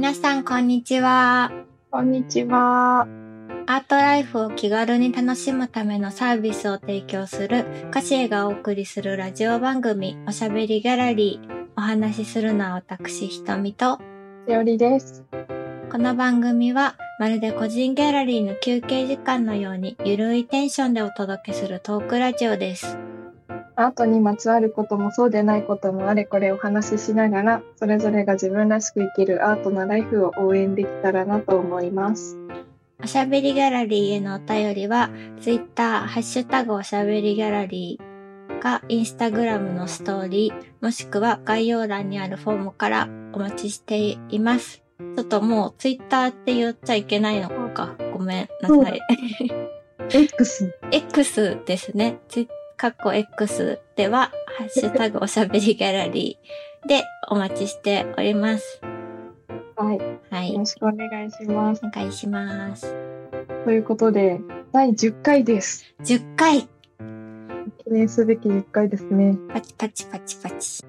皆さん、こんにちは。こんにちは。アートライフを気軽に楽しむためのサービスを提供するカシエがお送りするラジオ番組おしゃべりギャラリー。お話しするのは私ひとみと、しおりです。この番組はまるで個人ギャラリーの休憩時間のようにゆるいテンションでお届けするトークラジオです。アートにまつわることもそうでないこともあれこれお話ししながら、それぞれが自分らしく生きるアートなライフを応援できたらなと思います。おしゃべりギャラリーへのお便りは、ツイッター、ハッシュタグおしゃべりギャラリーか、インスタグラムのストーリー、もしくは概要欄にあるフォームからお待ちしています。ちょっともうツイッターって言っちゃいけないのか。ごめんなさい。X。X ですね。ツイかっこ X では、ハッシュタグ おしゃべりギャラリーでお待ちしております。はい。はい。よろしくお願いします。お願いします。ということで、第10回です。10回記念すべき10回ですね。パチパチパチパチ。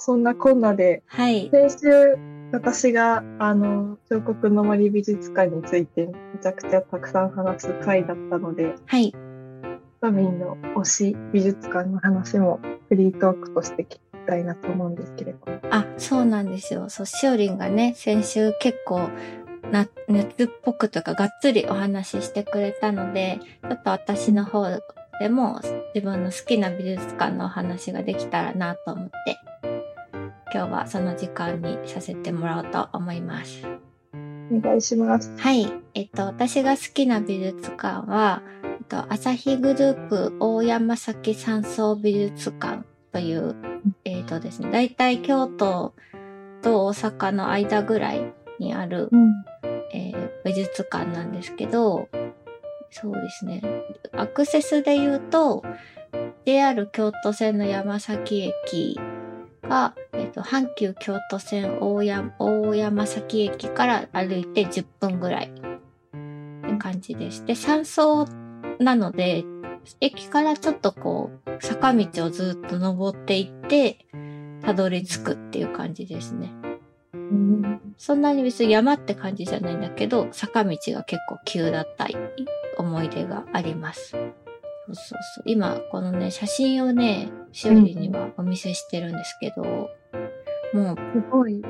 そんなこんなで、はい。先週、私が、あの、彫刻の森美術館について、めちゃくちゃたくさん話す回だったので、はい。都民の推し美術館の話もフリートークとして聞きたいなと思うんですけれども。あ、そうなんですよ。そう、しおりんがね、先週結構、な、熱っぽくとか、がっつりお話ししてくれたので、ちょっと私の方でも自分の好きな美術館のお話ができたらなと思って、今日はその時間にさせてもらおうと思います。お願いします。はい。えっと、私が好きな美術館は、と、朝日グループ大山崎山荘美術館という、えっとですね、大体京都と大阪の間ぐらいにある、うん。えー美術館なんですけど、そうですね。アクセスで言うと、JR 京都線の山崎駅が、えっと、阪急京都線大山大山崎駅から歩いて10分ぐらいって感じです。で、山荘なので、駅からちょっとこう、坂道をずっと登っていって、たどり着くっていう感じですね。うんそんなに別に山って感じじゃないんだけど、坂道が結構急だった思い出があります。そうそうそう。今、このね、写真をね、しおりにはお見せしてるんですけど、もう、すごい。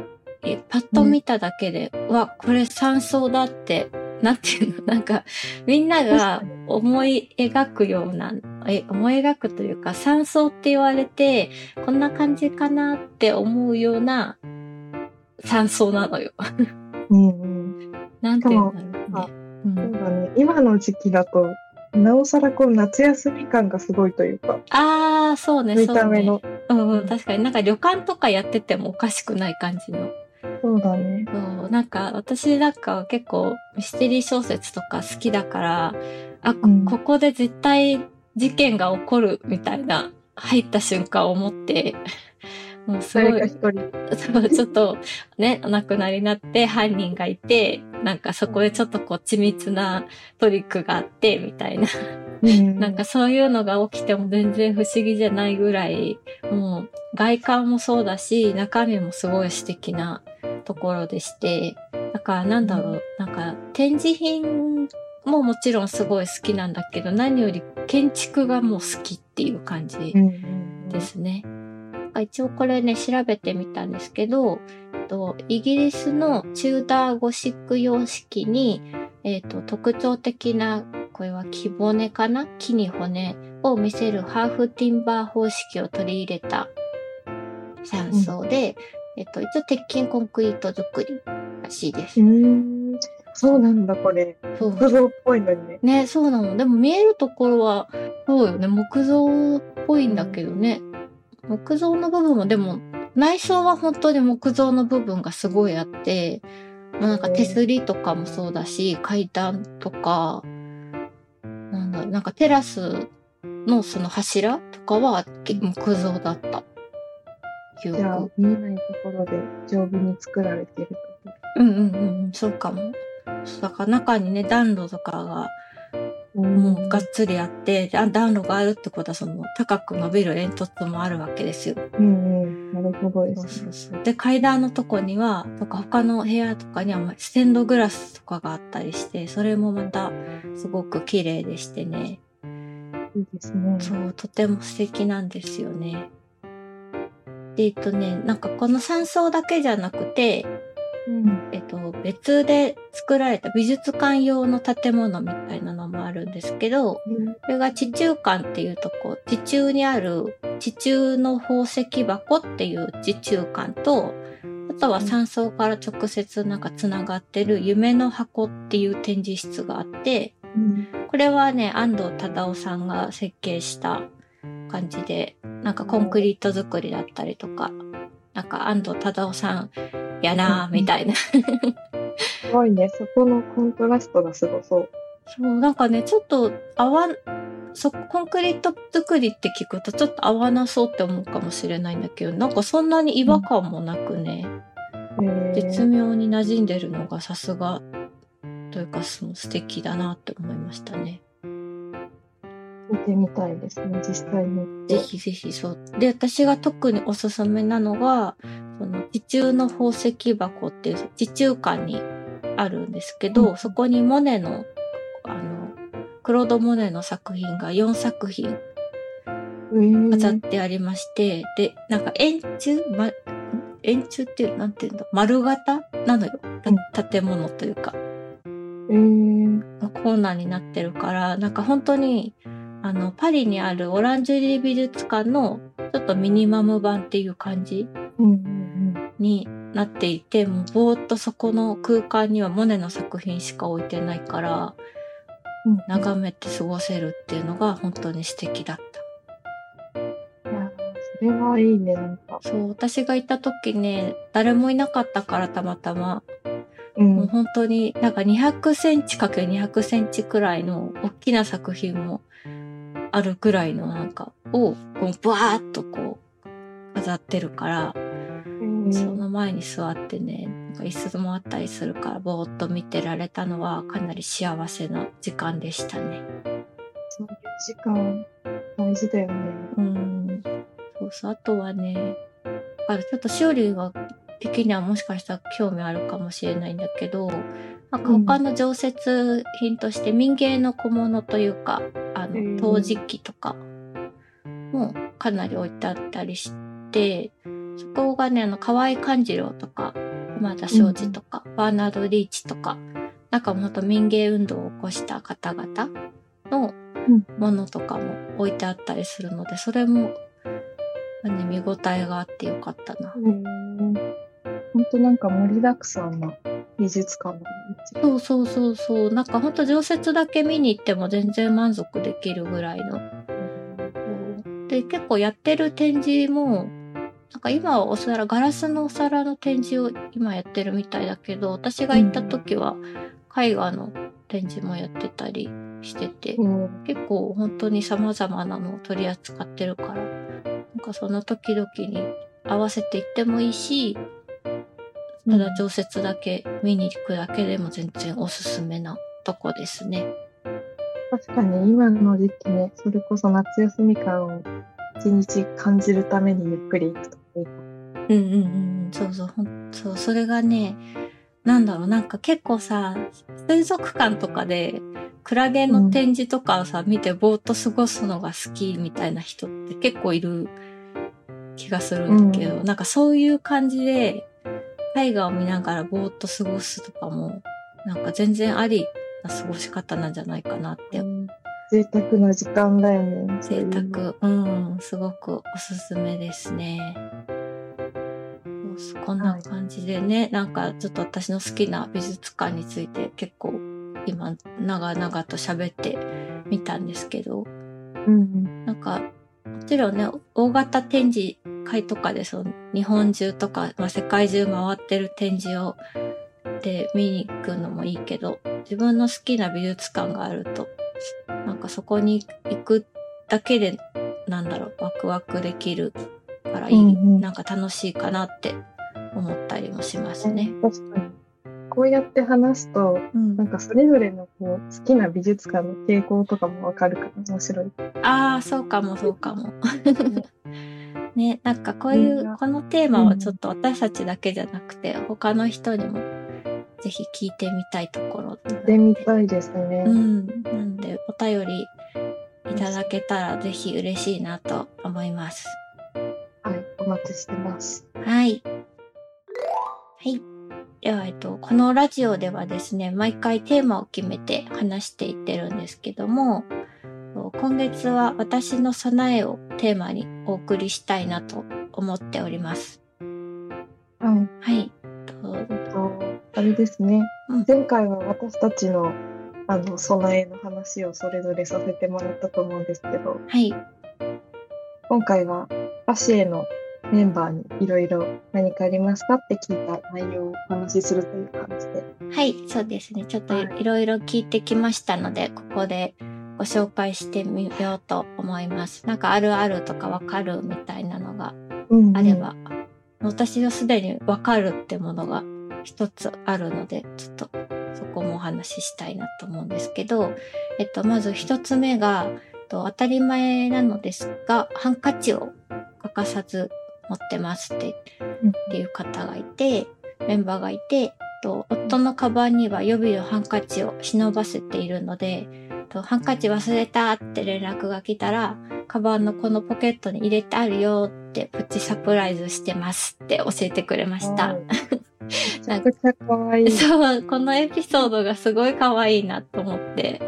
えパッと見ただけで、うわ、これ山荘だって、なんていうの、なんか、みんなが思い描くような、え、思い描くというか、山荘って言われて、こんな感じかなって思うような山荘なのよ。うんうん。なんていうんだろうあね。う、そうんだね。今の時期だと、なおさらこう夏休み感がすごいというか、ああ、そうね、見。た目の。うんうん、確かになんか旅館とかやっててもおかしくない感じの。そうだね。そう、なんか私なんかは結構ミステリー小説とか好きだから、あ、こうんここで絶対事件が起こるみたいな、入った瞬間思って、もうすごい。そうちょっとね、お亡くなりになって犯人がいて、なんかそこでちょっとこう緻密なトリックがあって、みたいな。うんなんかそういうのが起きても全然不思議じゃないぐらい、もう外観もそうだし、中身もすごい素敵なところでして、だからなんだろう、なんか展示品ももちろんすごい好きなんだけど、何より建築がもう好きっていう感じですね。一応これね、調べてみたんですけど、えっとイギリスのチューダーゴシック様式に、えっと特徴的な、これは木骨かな？木に骨を見せるハーフティンバー方式を取り入れた山荘で、えっと、一応鉄筋コンクリート作りらしいです。うん。そうなんだ、これ。木造っぽいのにね。ね、そうなの。でも見えるところは、そうよね。木造っぽいんだけどね。木造の部分も、でも、内装は本当に木造の部分がすごいあって、まあなんか手すりとかもそうだし、階段とか、なんだなんかテラスのその柱とかはけ木造だった。記じゃあ憶。、見えないところで丈夫に作られてると？うんうんうん、そうかも。だから中にね、暖炉とかがもうがっつりあって、暖炉があるってことはその高く伸びる煙突もあるわけですよ。うんうん。なるほどでそうすね。そうそう。で、階段のとこには、とか他の部屋とかにはステンドグラスとかがあったりして、それもまたすごく綺麗でしてね。いいですね。そう、とても素敵なんですよね。で、えっとね、なんかこの山荘だけじゃなくて、うん。えっと、別で作られた美術館用の建物みたいなのもあるんですけど、それが地中館っていうとこ、地中にある地中の宝石箱っていう地中館と、あとは山荘から直接なんか繋がってる夢の箱っていう展示室があって、うん。これはね、安藤忠夫さんが設計した感じで、なんかコンクリート作りだったりとか、なんか安藤忠夫さんやなぁ、みたいな。すごいね。そこのコントラストがすごそう。そう、なんかね、ちょっと合わん、そ、コンクリート作りって聞くとちょっと合わなそうって思うかもしれないんだけど、なんかそんなに違和感もなくね、へー絶妙に馴染んでるのがさすが、というかその素敵だなって思いましたね。見てみたいですね、実際に。ぜひぜひそう。で、私が特におすすめなのが、その地中の宝石箱っていう地中館にあるんですけど、うん。そこにモネの、あの、クロード・モネの作品が4作品飾ってありまして、で、なんか円柱、ま、円柱っていう、なんていうんだ、丸型？なのよ。た建物というか、え。ー、コーナーになってるから、なんか本当に、あの、パリにあるオランジュリー美術館のちょっとミニマム版っていう感じになっていて、もうぼーっとそこの空間にはモネの作品しか置いてないから、うん。眺めて過ごせるっていうのが本当に素敵だった。それはいいね、なんか。そう、私が行った時ね、誰もいなかったからたまたま、う。もうん本当になんか200センチかけ200センチくらいの大きな作品もあるくらいのなんかをこうブワーッとこう飾ってるから、その前に座ってね、なんか椅子もあったりするからぼーっと見てられたのはかなり幸せな時間でしたね。そういう時間大事だよね。うん。そうそう。あとはね、だからちょっとしおりが的にはもしかしたら興味あるかもしれないんだけど、なんか他の常設品として民芸の小物というか、あうんの、陶磁器とかもかなり置いてあったりして、そこがね、あの、河合勘次郎とか、山田昌司とか、バーナード・リーチとか、なんかもっと民芸運動を起こした方々のうんものとかも置いてあったりするので、それも、見応えがあってよかったな。うん。ほんとなんか盛りだくさんな美術館だね。そうそうそうそう。なんかほんと常設だけ見に行っても全然満足できるぐらいの。で、結構やってる展示も、なんか今はお皿、ガラスのお皿の展示を今やってるみたいだけど、私が行った時は絵画の展示もやってたりしてて、うん。結構本当に様々なのを取り扱ってるから、なんかその時々に合わせていってもいいし、ただ常設だけ見に行くだけでも全然おすすめなとこですね。確かに今の時期ね、それこそ夏休み感を一日感じるためにゆっくり行くといいかも。うんうんうん、そうそう、ほんそう、それがね、なんだろう、なんか結構さ、水族館とかで、クラゲの展示とかをさ、見てぼーっと過ごすのが好きみたいな人って結構いる気がするんだけど、なんかそういう感じで、絵画を見ながらぼーっと過ごすとかも、なんか全然ありな過ごし方なんじゃないかなってうん贅沢な時間だよね。贅沢、うん、すごくおすすめですね。こんな感じでね、なんかちょっと私の好きな美術館について結構今長々と喋ってみたんですけど、うんなんかもちろんね、大型展示会とかでその日本中とか、まあ、世界中回ってる展示をで見に行くのもいいけど、自分の好きな美術館があると、なんかそこに行くだけで、なんだろう、ワクワクできるからいい、うんうんなんか楽しいかなって思ったりもしますうん。ね。確かに。こうやって話すと、うんなんかそれぞれのこう好きな美術館の傾向とかもわかるから面白い。ああ、そうかもそうかも。ね、なんかこういう、このテーマはちょっと私たちだけじゃなくて、他の人にもぜひ聞いてみたいところなの行ってみたいですね。うん。なんで、お便りいただけたらぜひ嬉しいなと思います。はい、お待ちしてます。はい。はい。では、えっと、このラジオではですね、毎回テーマを決めて話していってるんですけども、今月は私の備えをテーマにお送りしたいなと思っております。はい。はい。とえっと、あれですね。うん前回は私たちの、あの、備えの話をそれぞれさせてもらったと思うんですけど、はい。今回は、アシエのメンバーにいろいろ何かありますかって聞いた内容をお話しするという感じで。はい、そうですね。ちょっとはいいろいろ聞いてきましたので、ここでご紹介してみようと思います。なんかあるあるとかわかるみたいなのがうんうん。あれば、私はすでにわかるってものが一つあるので、ちょっとそこもお話ししたいなと思うんですけど、えっと、まず一つ目が、と当たり前なのですが、ハンカチを欠かさず持ってますってうん。っていう方がいて、メンバーがいて、と夫のカバンには予備のハンカチを忍ばせているので、とハンカチ忘れたって連絡が来たら、カバンのこのポケットに入れてあるよってプチサプライズしてますって教えてくれましたは。いめちゃくちゃ可愛い。そう、このエピソードがすごい可愛いなと思って、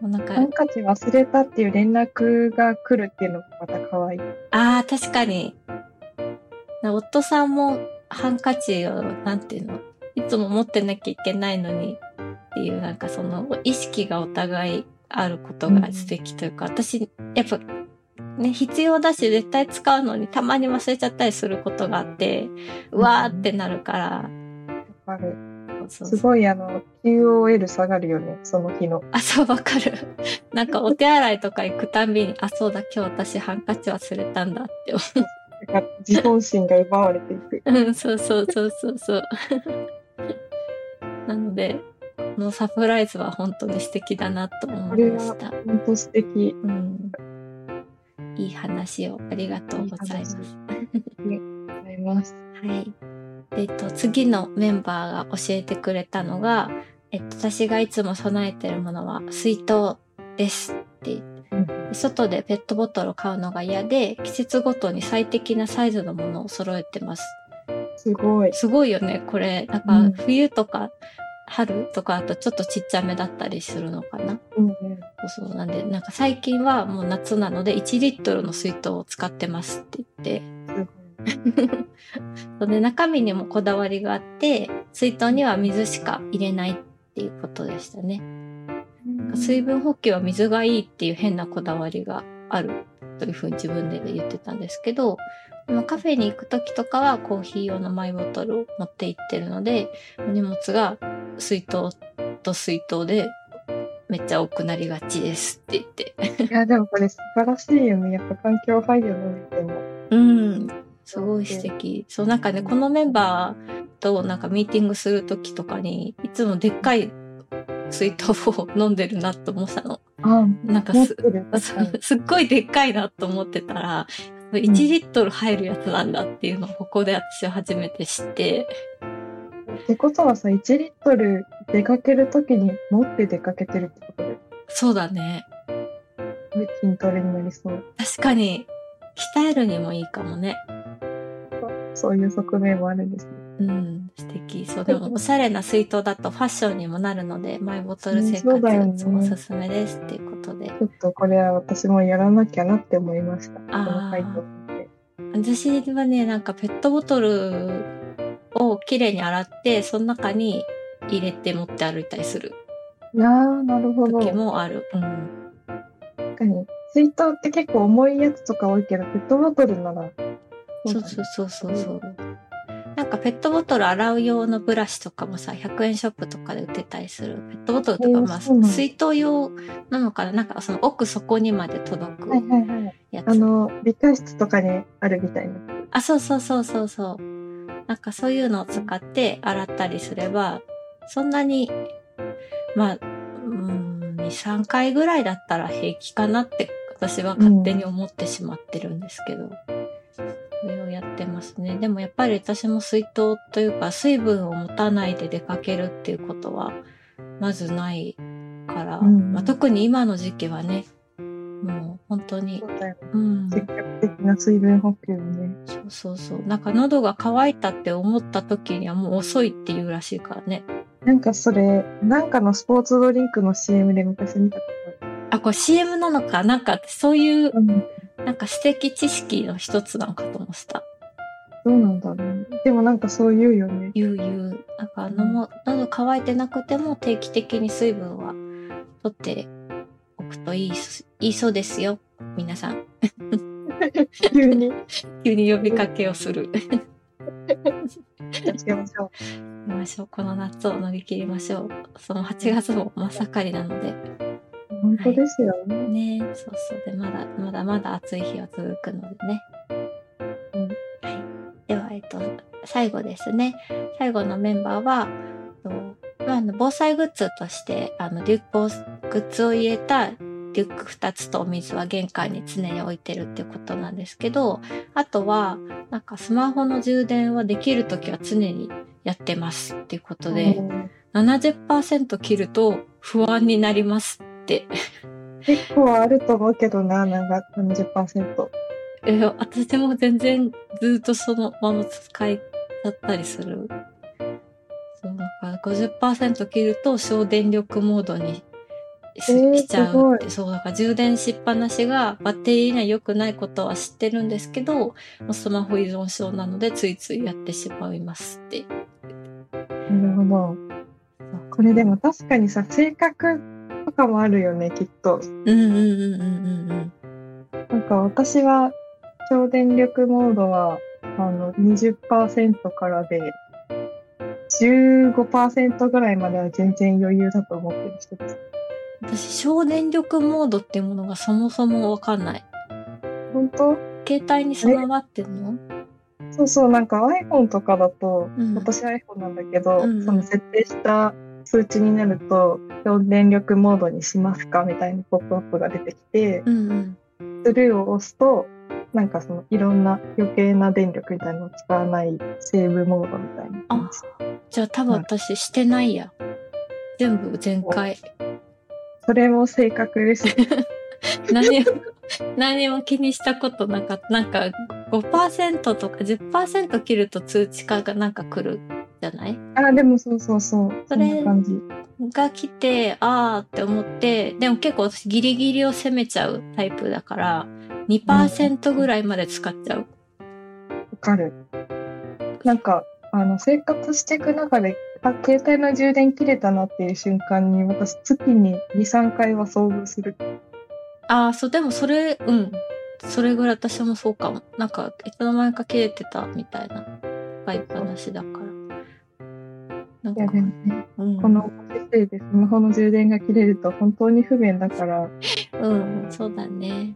なんかハ、ンカチ忘れたっていう連絡が来るっていうのがまた可愛い。ああ、確かに。な夫さんもハンカチを、なんていうの、いつも持ってなきゃいけないのにっていう、なんかその意識がお互いあることが素敵というか、私、やっぱ、ね、必要だし絶対使うのにたまに忘れちゃったりすることがあって、うわーってなるから、わかる。すごいあの、QOL 下がるよね、その日の。あ、そう、わかる。なんかお手洗いとか行くたんびに、あ、そうだ、今日私ハンカチ忘れたんだって思う自尊心が奪われていく。うん、そうそうそうそうそう。なので、このサプライズは本当に素敵だなと思いました。本当素敵。うん。いい話をありがとうございます。いありがとうございます。はい。でえっと、次のメンバーが教えてくれたのが、えっと、私がいつも備えてるものは水筒ですってうん外でペットボトルを買うのが嫌で、季節ごとに最適なサイズのものを揃えてます。すごい。すごいよね、これ。なんか、冬とか、春？とか、あとちょっとちっちゃめだったりするのかな？うんうん。そうそう。なんで、なんか最近はもう夏なので1リットルの水筒を使ってますって言って。うで、中身にもこだわりがあって、水筒には水しか入れないっていうことでしたね。水分補給は水がいいっていう変なこだわりがあるというふうに自分で言ってたんですけど、でもカフェに行く時とかはコーヒー用のマイボトルを持って行ってるので、荷物が水筒と水筒でめっちゃ多くなりがちですって言って。いや、でもこれ素晴らしいよね。やっぱ環境配慮の上でも。うん。すごい素敵。そう、なんかね、このメンバーとなんかミーティングする時とかに、いつもでっかい水筒を飲んでるなと思ってたの。あなんか。すっごいでっかいなと思ってたら、1リットル入るやつなんだっていうのをここで私は初めて知って、ってことはさ、1リットル出かけるときに持って出かけてるってことで、そうだね。筋トレになりそう。確かに、鍛えるにもいいかもね。そういう側面もあるんですね。うん、素敵。そう、でもおしゃれな水筒だとファッションにもなるので、マイボトル生活おすすめですっていうことで。ちょっとこれは私もやらなきゃなって思いました。こあーの回答って。私はね、なんかペットボトルをきれいに洗って、その中に入れて持って歩いたりするいやー、なるほど。時確もある。うん。かに。水筒って結構重いやつとか多いけど、ペットボトルなら。そうそうそうそうそう。なんかペットボトル洗う用のブラシとかもさ、100円ショップとかで売ってたりする。ペットボトルとか、まあ、水筒用なのかななんかその奥底にまで届くはいはいはい。やつ。あの、理科室とかにあるみたいな。あ、そうそうそうそうそう。なんかそういうのを使って洗ったりすれば、そんなに、まあ、うん、2、3回ぐらいだったら平気かなって私は勝手に思ってしまってるんですけど。それをやってますね。でもやっぱり私も水筒というか水分を持たないで出かけるっていうことはまずないから、うんまあ、特に今の時期はね、もう本当にそ、うん、積極的な水分補給ね。そうそうそう。なんか喉が渇いたって思った時にはもう遅いっていうらしいからね。なんかそれ、なんかのスポーツドリンクの CM で昔見たこあ、これ CM なのかなんかそういうとある。うん。なんか私的知識の一つなのかと思ってた。どうなんだろうね。でもなんかそう言うよね。言う言う。なんかのも喉乾いてなくても定期的に水分は取っておくといいす、いいそうですよ。皆さん。急に。急に呼びかけをする。しましょ行きましょう。この夏を乗り切りましょう。その8月も真っ盛りなので。う。本当ですよね。ねそうそう。で、まだ、まだまだ暑い日は続くのでね。と、最後ですね。最後のメンバーは、あ、の防災グッズとして、あの、リュック、グッズを入れたリュック2つとお水は玄関に常に置いてるってことなんですけど、あとは、なんかスマホの充電はできるときは常にやってますっていうことで、うん70%切ると不安になりますって。結構あると思うけどな、なんか30%。え、私も全然ずっとそのまま使いだったりする。そう、なんか50%切ると省電力モードにし,、えーしちゃうって。そう、だから充電しっぱなしがバッテリーには良くないことは知ってるんですけど、スマホ依存症なのでついついやってしまいますって。なるほど。これでも確かにさ、性格とかもあるよね、きっと。うんうんうんうんうんうん。なんか私は、省電力モードは、あの、20%からで、15%ぐらいまでは全然余裕だと思ってる人です。私、省電力モードっていうものがそもそもわかんない。本当？携帯に備わってんの？そうそう、なんか iPhone とかだと、うん私 iPhone なんだけど、うんうんその設定した数値になると、省電力モードにしますか？みたいなポップアップが出てきて、うんうん。スルーを押すと、なんかそのいろんな余計な電力みたいなのを使わないセーブモードみたいな感あじ。じゃあ多分私してないや。全部全開。それも正確です。何も、何も気にしたことなかった。なんか5%とか10%切ると通知化がなんか来るじゃない？あ、でもそうそうそう。そそれ。が来て、あーって思って、でも結構私ギリギリを攻めちゃうタイプだから、2%ぐらいまで使っちゃう。わかる。なんか、あの、生活していく中で、あ、携帯の充電切れたなっていう瞬間に、私、月に2、3回は遭遇する。ああ、そう、でもそれ、うん。それぐらい私もそうかも。なんか、いつの間にか切れてたみたいな、使いっぱなしだから。なんかね、うん、このご時世でスマホの充電が切れると本当に不便だから、うん、そうだね。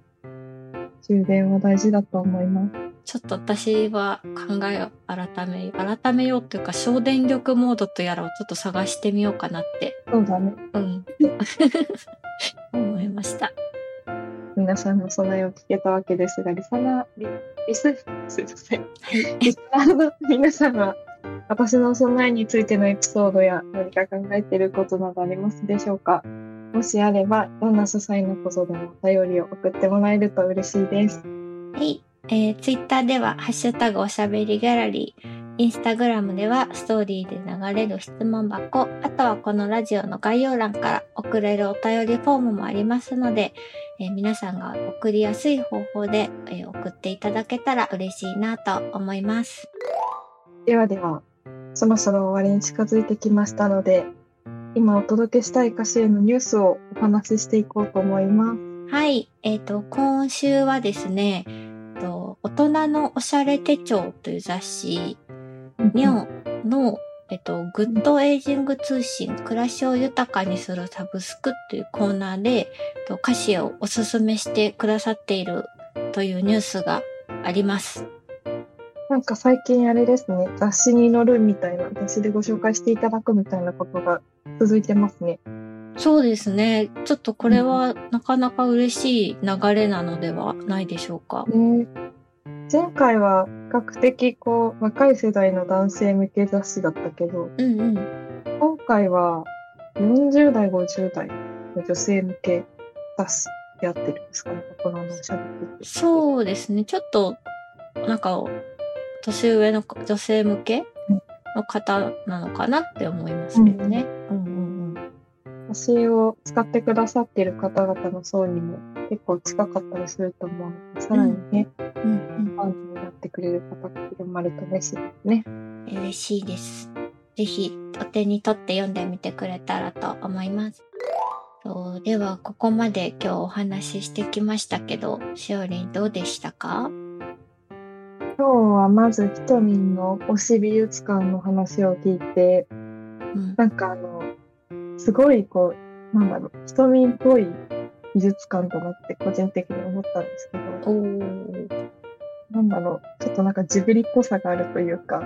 充電は大事だと思います。ちょっと私は考えを改め、改めようっていうか、省電力モードとやらをちょっと探してみようかなって、そうだね。うん。思いました。皆さんの備えを聞けたわけですが、リサナー、リリス、すいません。はい。リスナーの皆さんは、私の備えについてのエピソードや何か考えていることなどありますでしょうか？もしあれば、どんな些細なことでもお便りを送ってもらえると嬉しいです。はい。えー、ツイッターでは、ハッシュタグおしゃべりギャラリー、インスタグラムでは、ストーリーで流れる質問箱、あとはこのラジオの概要欄から送れるお便りフォームもありますので、えー皆さんが送りやすい方法で、えー送っていただけたら嬉しいなと思います。ではでは、そろそろ終わりに近づいてきましたので、今お届けしたい歌詞へのニュースをお話ししていこうと思います。はい。えっ、と、今週はですね、えっと大人のおしゃれ手帳という雑誌にょの、えっと、グッドエイジング通信、暮らしを豊かにするサブスクというコーナーで、えっと Casie をおすすめしてくださっているというニュースがあります。なんか最近あれですね、雑誌に載るみたいな、雑誌でご紹介していただくみたいなことが続いてますね。そうですね。ちょっとこれはなかなか嬉しい流れなのではないでしょうか。ね、前回は比較的こう若い世代の男性向け雑誌だったけど、うんうん。今回は40代、50代の女性向け雑誌やってるんですかね、このあのしゃべってそうですね。ちょっと、なんか、年上の女性向けの方なのかなって思いますけどね。うんうんうん。私を使ってくださっている方々の層にも結構近かったりすると思うので、さらにね、うんファンになってくれる方が広まると嬉しいですね。うん。嬉しいです。ぜひ、お手に取って読んでみてくれたらと思います。では、ここまで今日お話ししてきましたけど、しおりんどうでしたか？今日はまずひとみんの推し美術館の話を聞いて、うん。なんかあの、すごいこう、なんだろう、ひとみんっぽい美術館だなって個人的に思ったんですけど。なんだろう、ちょっとなんかジブリっぽさがあるというか、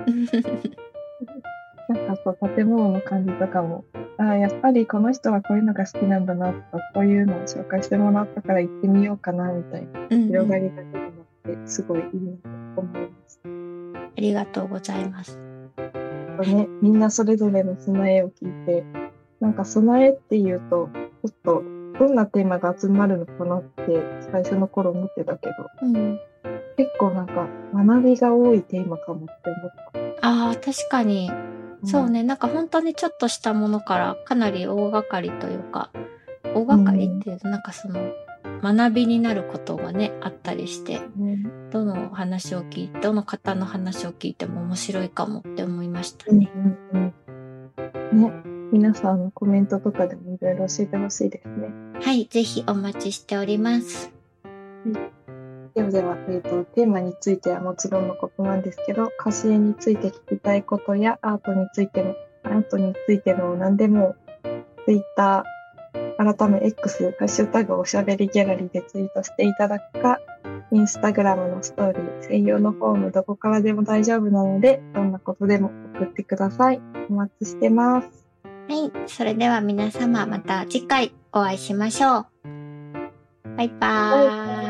なんかこう建物の感じとかも、ああ、やっぱりこの人はこういうのが好きなんだなとか、こういうのを紹介してもらったから行ってみようかなみたいな広がりが出るのってすごいいいなと思います。ありがとうございます。とね、みんなそれぞれの備えを聞いて、なんか備えっていうと、ちょっとどんなテーマが集まるのかなって最初の頃思ってたけど、うん。結構なんか学びが多いテーマかもって思った。ああ、確かに。そうね。なんか本当にちょっとしたものからかなり大掛かりというか、大掛かりっていうとなんかその学びになることがね、あったりして、ね。どの話を聞いて、どの方の話を聞いても面白いかもって思いましたうんね。うんうん。ね。皆さんのコメントとかでもいろいろ教えてほしいですね。はい、ぜひお待ちしております。ではでは、えっ、と、テーマについてはもちろんのことなんですけど、歌詞絵について聞きたいことやアートについての、アートについての何でも、Twitter、改め X、ハッシュタグおしゃべりギャラリーでツイートしていただくか、インスタグラムのストーリー、専用のフォームどこからでも大丈夫なので、どんなことでも送ってください。お待ちしてます。はい、それでは皆様また次回お会いしましょう。バイバーイ。